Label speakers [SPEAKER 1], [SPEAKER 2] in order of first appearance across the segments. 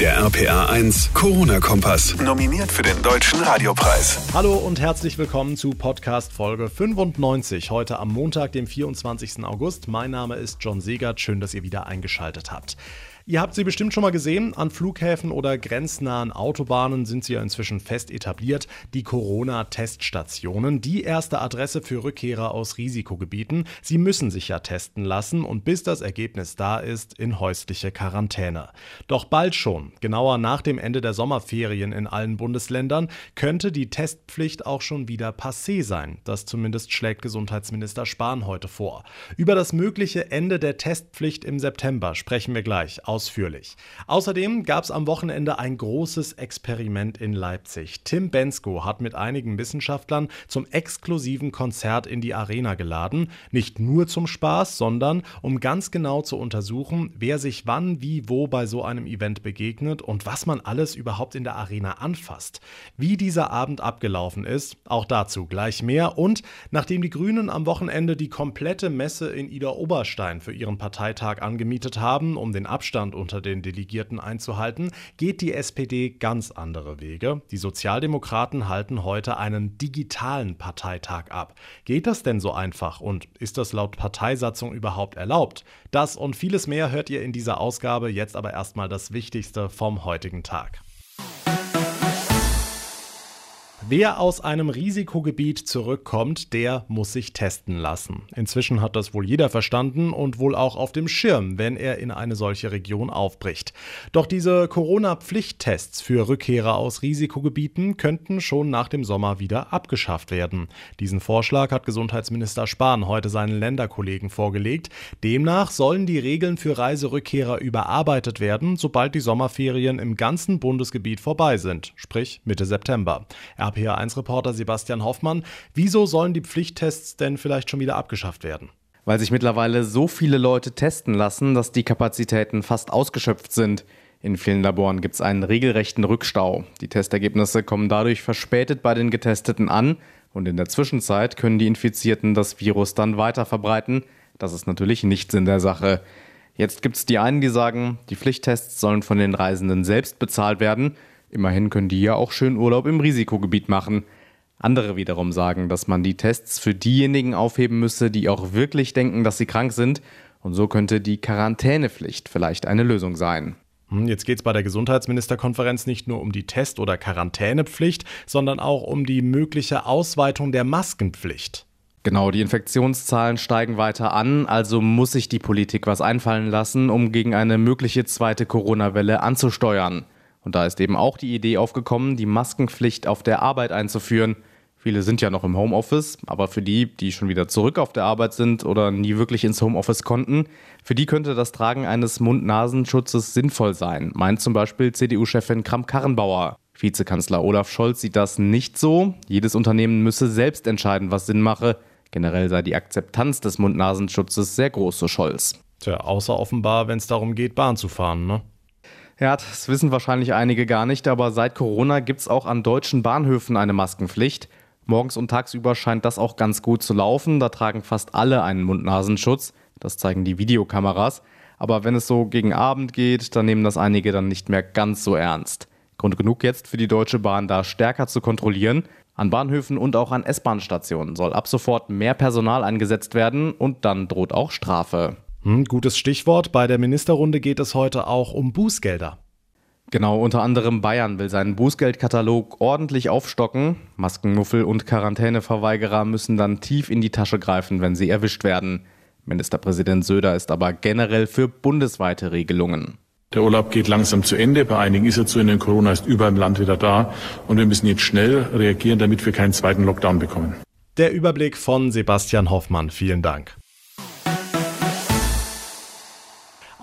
[SPEAKER 1] Der RPA 1 Corona-Kompass. Nominiert für den Deutschen Radiopreis.
[SPEAKER 2] Hallo und herzlich willkommen zu Podcast Folge 95. Heute am Montag, dem 24. August. Mein Name ist John Segert. Schön, dass ihr wieder eingeschaltet habt. Ihr habt sie bestimmt schon mal gesehen. An Flughäfen oder grenznahen Autobahnen sind sie ja inzwischen fest etabliert. Die Corona-Teststationen. Die erste Adresse für Rückkehrer aus Risikogebieten. Sie müssen sich ja testen lassen und bis das Ergebnis da ist, in häusliche Quarantäne. Doch bald schon, genauer nach dem Ende der Sommerferien in allen Bundesländern, könnte die Testpflicht auch schon wieder passé sein. Das zumindest schlägt Gesundheitsminister Spahn heute vor. Über das mögliche Ende der Testpflicht im September sprechen wir gleich ausführlich. Außerdem gab es am Wochenende ein großes Experiment in Leipzig. Tim Bensko hat mit einigen Wissenschaftlern zum exklusiven Konzert in die Arena geladen. Nicht nur zum Spaß, sondern um ganz genau zu untersuchen, wer sich wann, wie, wo bei so einem Event begegnet und was man alles überhaupt in der Arena anfasst. Wie dieser Abend abgelaufen ist, auch dazu gleich mehr. Und nachdem die Grünen am Wochenende die komplette Messe in Ida Oberstein für ihren Parteitag angemietet haben, um den Abstand Abstand unter den Delegierten einzuhalten, geht die SPD ganz andere Wege. Die Sozialdemokraten halten heute einen digitalen Parteitag ab. Geht das denn so einfach und ist das laut Parteisatzung überhaupt erlaubt? Das und vieles mehr hört ihr in dieser Ausgabe. Jetzt aber erstmal das Wichtigste vom heutigen Tag. Wer aus einem Risikogebiet zurückkommt, der muss sich testen lassen. Inzwischen hat das wohl jeder verstanden und wohl auch auf dem Schirm, wenn er in eine solche Region aufbricht. Doch diese Corona-Pflichttests für Rückkehrer aus Risikogebieten könnten schon nach dem Sommer wieder abgeschafft werden. Diesen Vorschlag hat Gesundheitsminister Spahn heute seinen Länderkollegen vorgelegt. Demnach sollen die Regeln für Reiserückkehrer überarbeitet werden, sobald die Sommerferien im ganzen Bundesgebiet vorbei sind, sprich Mitte September. Er RPA1-Reporter Sebastian Hoffmann. Wieso sollen die Pflichttests denn vielleicht schon wieder abgeschafft werden?
[SPEAKER 3] Weil sich mittlerweile so viele Leute testen lassen, dass die Kapazitäten fast ausgeschöpft sind. In vielen Laboren gibt es einen regelrechten Rückstau. Die Testergebnisse kommen dadurch verspätet bei den Getesteten an und in der Zwischenzeit können die Infizierten das Virus dann weiter verbreiten. Das ist natürlich nicht Sinn der Sache. Jetzt gibt es die einen, die sagen, die Pflichttests sollen von den Reisenden selbst bezahlt werden. Immerhin können die ja auch schön Urlaub im Risikogebiet machen. Andere wiederum sagen, dass man die Tests für diejenigen aufheben müsse, die auch wirklich denken, dass sie krank sind. Und so könnte die Quarantänepflicht vielleicht eine Lösung sein.
[SPEAKER 2] Hm, jetzt geht es bei der Gesundheitsministerkonferenz nicht nur um die Test- oder Quarantänepflicht, sondern auch um die mögliche Ausweitung der Maskenpflicht.
[SPEAKER 3] Genau, die Infektionszahlen steigen weiter an, also muss sich die Politik was einfallen lassen, um gegen eine mögliche zweite Corona-Welle anzusteuern. Und da ist eben auch die Idee aufgekommen, die Maskenpflicht auf der Arbeit einzuführen. Viele sind ja noch im Homeoffice, aber für die, die schon wieder zurück auf der Arbeit sind oder nie wirklich ins Homeoffice konnten, für die könnte das Tragen eines Mund-Nasenschutzes sinnvoll sein, meint zum Beispiel CDU-Chefin Kramp-Karrenbauer. Vizekanzler Olaf Scholz sieht das nicht so. Jedes Unternehmen müsse selbst entscheiden, was Sinn mache. Generell sei die Akzeptanz des Mund-Nasenschutzes sehr groß, so Scholz.
[SPEAKER 2] Tja, außer offenbar, wenn es darum geht, Bahn zu fahren, ne?
[SPEAKER 3] Ja, das wissen wahrscheinlich einige gar nicht, aber seit Corona gibt es auch an deutschen Bahnhöfen eine Maskenpflicht. Morgens und tagsüber scheint das auch ganz gut zu laufen. Da tragen fast alle einen Mund-Nasenschutz. Das zeigen die Videokameras. Aber wenn es so gegen Abend geht, dann nehmen das einige dann nicht mehr ganz so ernst. Grund genug jetzt für die Deutsche Bahn, da stärker zu kontrollieren. An Bahnhöfen und auch an S-Bahn-Stationen soll ab sofort mehr Personal eingesetzt werden und dann droht auch Strafe.
[SPEAKER 2] Hm, gutes Stichwort. Bei der Ministerrunde geht es heute auch um Bußgelder.
[SPEAKER 3] Genau, unter anderem Bayern will seinen Bußgeldkatalog ordentlich aufstocken. Maskenmuffel und Quarantäneverweigerer müssen dann tief in die Tasche greifen, wenn sie erwischt werden. Ministerpräsident Söder ist aber generell für bundesweite Regelungen.
[SPEAKER 4] Der Urlaub geht langsam zu Ende. Bei einigen ist er zu Ende. Corona ist überall im Land wieder da. Und wir müssen jetzt schnell reagieren, damit wir keinen zweiten Lockdown bekommen.
[SPEAKER 2] Der Überblick von Sebastian Hoffmann. Vielen Dank.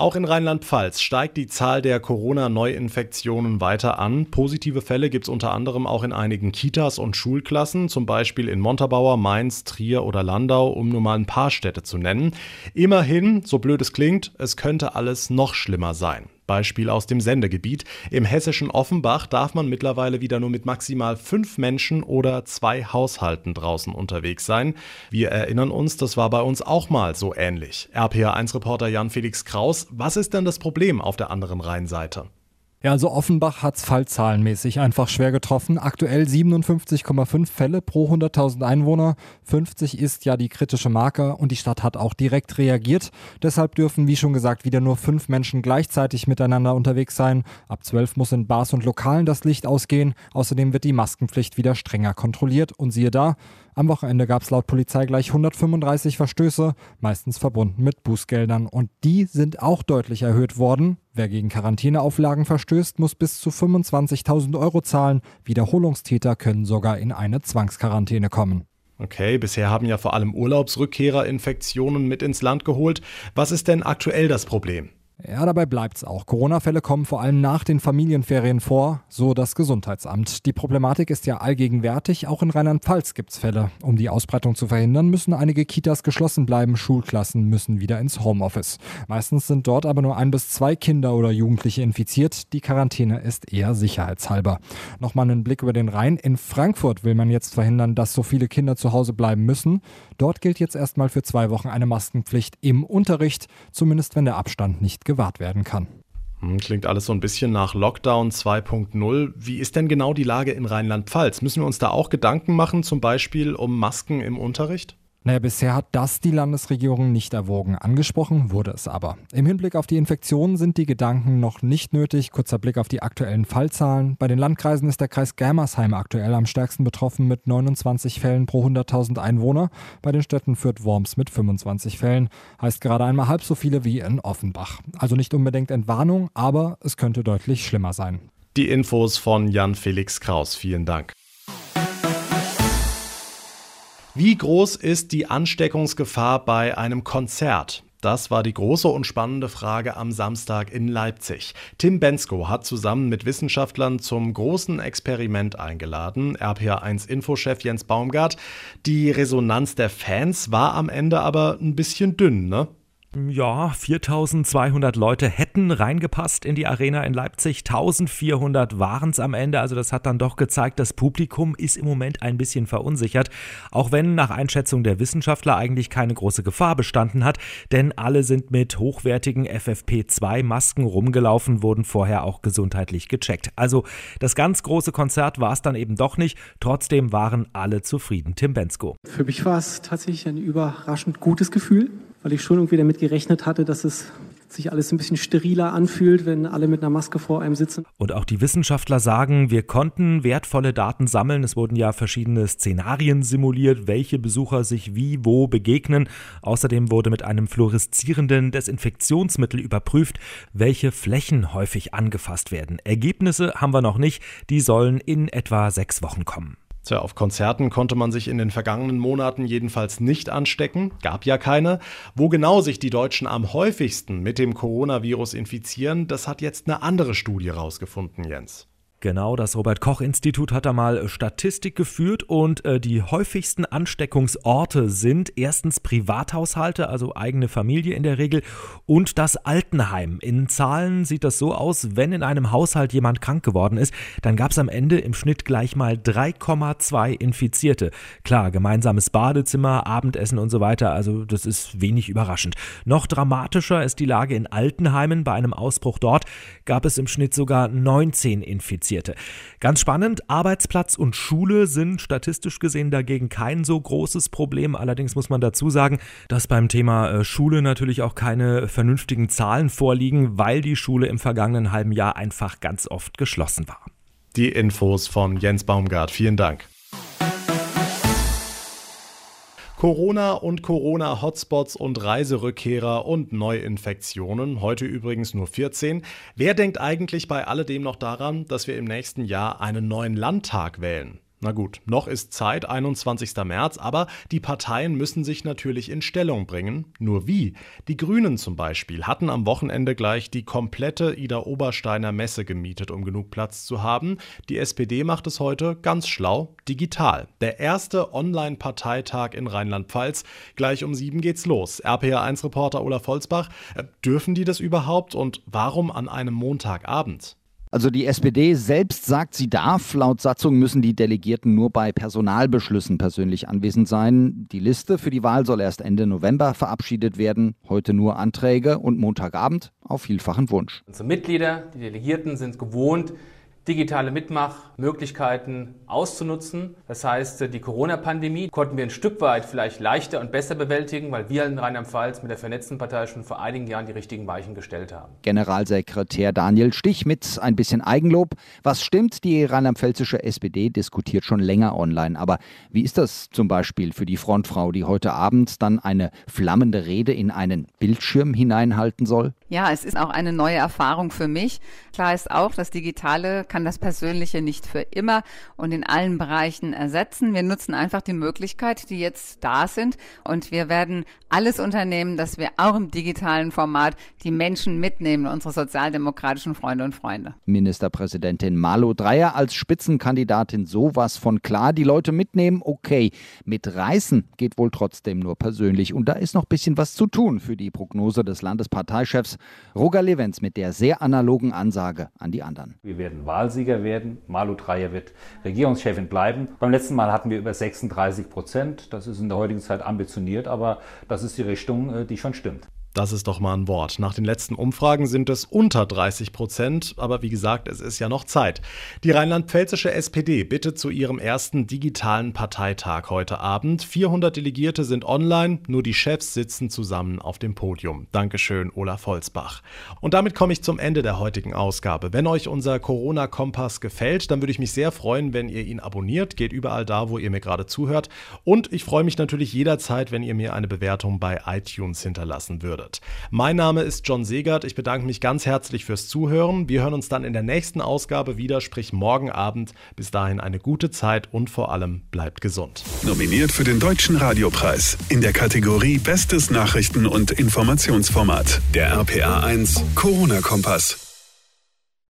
[SPEAKER 2] Auch in Rheinland-Pfalz steigt die Zahl der Corona-Neuinfektionen weiter an. Positive Fälle gibt es unter anderem auch in einigen Kitas und Schulklassen, zum Beispiel in Montabaur, Mainz, Trier oder Landau, um nur mal ein paar Städte zu nennen. Immerhin, so blöd es klingt, es könnte alles noch schlimmer sein. Beispiel aus dem Sendegebiet. Im hessischen Offenbach darf man mittlerweile wieder nur mit maximal fünf Menschen oder zwei Haushalten draußen unterwegs sein. Wir erinnern uns, das war bei uns auch mal so ähnlich. RPA1-Reporter Jan-Felix Kraus, was ist denn das Problem auf der anderen Rheinseite?
[SPEAKER 5] Ja, also Offenbach hat es fallzahlenmäßig einfach schwer getroffen. Aktuell 57,5 Fälle pro 100.000 Einwohner. 50 ist ja die kritische Marke und die Stadt hat auch direkt reagiert. Deshalb dürfen, wie schon gesagt, wieder nur fünf Menschen gleichzeitig miteinander unterwegs sein. Ab 12 muss in Bars und Lokalen das Licht ausgehen. Außerdem wird die Maskenpflicht wieder strenger kontrolliert. Und siehe da, am Wochenende gab es laut Polizei gleich 135 Verstöße, meistens verbunden mit Bußgeldern. Und die sind auch deutlich erhöht worden. Wer gegen Quarantäneauflagen verstößt, muss bis zu 25.000 Euro zahlen. Wiederholungstäter können sogar in eine Zwangsquarantäne kommen.
[SPEAKER 2] Okay, bisher haben ja vor allem Urlaubsrückkehrer Infektionen mit ins Land geholt. Was ist denn aktuell das Problem?
[SPEAKER 5] Ja, dabei bleibt's auch. Corona-Fälle kommen vor allem nach den Familienferien vor, so das Gesundheitsamt. Die Problematik ist ja allgegenwärtig. Auch in Rheinland-Pfalz gibt's Fälle. Um die Ausbreitung zu verhindern, müssen einige Kitas geschlossen bleiben. Schulklassen müssen wieder ins Homeoffice. Meistens sind dort aber nur ein bis zwei Kinder oder Jugendliche infiziert. Die Quarantäne ist eher sicherheitshalber. Nochmal einen Blick über den Rhein. In Frankfurt will man jetzt verhindern, dass so viele Kinder zu Hause bleiben müssen. Dort gilt jetzt erstmal für zwei Wochen eine Maskenpflicht im Unterricht, zumindest wenn der Abstand nicht gewahrt werden kann.
[SPEAKER 2] Hm, klingt alles so ein bisschen nach Lockdown 2.0. Wie ist denn genau die Lage in Rheinland-Pfalz? Müssen wir uns da auch Gedanken machen, zum Beispiel um Masken im Unterricht?
[SPEAKER 5] Naja, bisher hat das die Landesregierung nicht erwogen. Angesprochen wurde es aber. Im Hinblick auf die Infektionen sind die Gedanken noch nicht nötig. Kurzer Blick auf die aktuellen Fallzahlen. Bei den Landkreisen ist der Kreis Germersheim aktuell am stärksten betroffen mit 29 Fällen pro 100.000 Einwohner. Bei den Städten führt Worms mit 25 Fällen. Heißt gerade einmal halb so viele wie in Offenbach. Also nicht unbedingt Entwarnung, aber es könnte deutlich schlimmer sein.
[SPEAKER 2] Die Infos von Jan Felix Kraus. Vielen Dank. Wie groß ist die Ansteckungsgefahr bei einem Konzert? Das war die große und spannende Frage am Samstag in Leipzig. Tim Bensko hat zusammen mit Wissenschaftlern zum großen Experiment eingeladen. RPA1 Infochef Jens Baumgart. Die Resonanz der Fans war am Ende aber ein bisschen dünn, ne?
[SPEAKER 6] Ja, 4200 Leute hätten reingepasst in die Arena in Leipzig. 1400 waren es am Ende. Also das hat dann doch gezeigt, das Publikum ist im Moment ein bisschen verunsichert. Auch wenn nach Einschätzung der Wissenschaftler eigentlich keine große Gefahr bestanden hat. Denn alle sind mit hochwertigen FFP2-Masken rumgelaufen, wurden vorher auch gesundheitlich gecheckt. Also das ganz große Konzert war es dann eben doch nicht. Trotzdem waren alle zufrieden. Tim Bensko.
[SPEAKER 7] Für mich war es tatsächlich ein überraschend gutes Gefühl weil ich schon irgendwie damit gerechnet hatte, dass es sich alles ein bisschen steriler anfühlt, wenn alle mit einer Maske vor einem sitzen.
[SPEAKER 6] Und auch die Wissenschaftler sagen, wir konnten wertvolle Daten sammeln. Es wurden ja verschiedene Szenarien simuliert, welche Besucher sich wie wo begegnen. Außerdem wurde mit einem fluoreszierenden Desinfektionsmittel überprüft, welche Flächen häufig angefasst werden. Ergebnisse haben wir noch nicht, die sollen in etwa sechs Wochen kommen.
[SPEAKER 2] Tja, auf Konzerten konnte man sich in den vergangenen Monaten jedenfalls nicht anstecken, gab ja keine. Wo genau sich die Deutschen am häufigsten mit dem Coronavirus infizieren, das hat jetzt eine andere Studie rausgefunden, Jens.
[SPEAKER 6] Genau, das Robert Koch Institut hat da mal Statistik geführt und äh, die häufigsten Ansteckungsorte sind erstens Privathaushalte, also eigene Familie in der Regel, und das Altenheim. In Zahlen sieht das so aus, wenn in einem Haushalt jemand krank geworden ist, dann gab es am Ende im Schnitt gleich mal 3,2 Infizierte. Klar, gemeinsames Badezimmer, Abendessen und so weiter, also das ist wenig überraschend. Noch dramatischer ist die Lage in Altenheimen. Bei einem Ausbruch dort gab es im Schnitt sogar 19 Infizierte. Infizierte. Ganz spannend, Arbeitsplatz und Schule sind statistisch gesehen dagegen kein so großes Problem. Allerdings muss man dazu sagen, dass beim Thema äh, Schule natürlich auch keine vernünftigen Zahlen vorliegen, weil die Schule im vergangenen halben Jahr einfach ganz oft geschlossen war.
[SPEAKER 2] Die Infos von Jens Baumgart. Vielen Dank. Corona und Corona-Hotspots und Reiserückkehrer und Neuinfektionen, heute übrigens nur 14. Wer denkt eigentlich bei alledem noch daran, dass wir im nächsten Jahr einen neuen Landtag wählen? Na gut, noch ist Zeit, 21. März, aber die Parteien müssen sich natürlich in Stellung bringen. Nur wie? Die Grünen zum Beispiel hatten am Wochenende gleich die komplette Ida Obersteiner Messe gemietet, um genug Platz zu haben. Die SPD macht es heute ganz schlau, digital. Der erste Online-Parteitag in Rheinland-Pfalz. Gleich um sieben geht's los. RPA1-Reporter Olaf Holzbach. Äh, dürfen die das überhaupt und warum an einem Montagabend?
[SPEAKER 8] Also die SPD selbst sagt, sie darf. Laut Satzung müssen die Delegierten nur bei Personalbeschlüssen persönlich anwesend sein. Die Liste für die Wahl soll erst Ende November verabschiedet werden. Heute nur Anträge und Montagabend auf vielfachen Wunsch.
[SPEAKER 9] Unsere Mitglieder, die Delegierten sind gewohnt, digitale Mitmachmöglichkeiten auszunutzen. Das heißt, die Corona-Pandemie konnten wir ein Stück weit vielleicht leichter und besser bewältigen, weil wir in Rheinland-Pfalz mit der vernetzten Partei schon vor einigen Jahren die richtigen Weichen gestellt haben.
[SPEAKER 8] Generalsekretär Daniel Stich mit ein bisschen Eigenlob. Was stimmt, die rheinland-pfälzische SPD diskutiert schon länger online. Aber wie ist das zum Beispiel für die Frontfrau, die heute Abend dann eine flammende Rede in einen Bildschirm hineinhalten soll?
[SPEAKER 10] Ja, es ist auch eine neue Erfahrung für mich. Klar ist auch, das Digitale kann das Persönliche nicht für immer und in allen Bereichen ersetzen. Wir nutzen einfach die Möglichkeit, die jetzt da sind und wir werden alles unternehmen, dass wir auch im digitalen Format die Menschen mitnehmen, unsere sozialdemokratischen Freunde und Freunde.
[SPEAKER 8] Ministerpräsidentin Malu Dreyer als Spitzenkandidatin sowas von klar. Die Leute mitnehmen, okay. Mit Reißen geht wohl trotzdem nur persönlich. Und da ist noch ein bisschen was zu tun für die Prognose des Landesparteichefs Roger Levens mit der sehr analogen Ansage an die anderen.
[SPEAKER 11] Wir werden Wahlsieger werden. Malu Dreyer wird Regierungschefin bleiben. Beim letzten Mal hatten wir über 36 Prozent. Das ist in der heutigen Zeit ambitioniert, aber das ist die Richtung, äh, die schon stimmt.
[SPEAKER 2] Das ist doch mal ein Wort. Nach den letzten Umfragen sind es unter 30 Prozent, aber wie gesagt, es ist ja noch Zeit. Die rheinland-pfälzische SPD bittet zu ihrem ersten digitalen Parteitag heute Abend. 400 Delegierte sind online, nur die Chefs sitzen zusammen auf dem Podium. Dankeschön, Olaf Holzbach. Und damit komme ich zum Ende der heutigen Ausgabe. Wenn euch unser Corona-Kompass gefällt, dann würde ich mich sehr freuen, wenn ihr ihn abonniert. Geht überall da, wo ihr mir gerade zuhört. Und ich freue mich natürlich jederzeit, wenn ihr mir eine Bewertung bei iTunes hinterlassen würdet würdet. Mein Name ist John Segert. Ich bedanke mich ganz herzlich fürs Zuhören. Wir hören uns dann in der nächsten Ausgabe wieder, sprich morgen Abend. Bis dahin eine gute Zeit und vor allem bleibt gesund.
[SPEAKER 1] Nominiert für den Deutschen Radiopreis in der Kategorie Bestes Nachrichten- und Informationsformat. Der RPA 1 Corona-Kompass.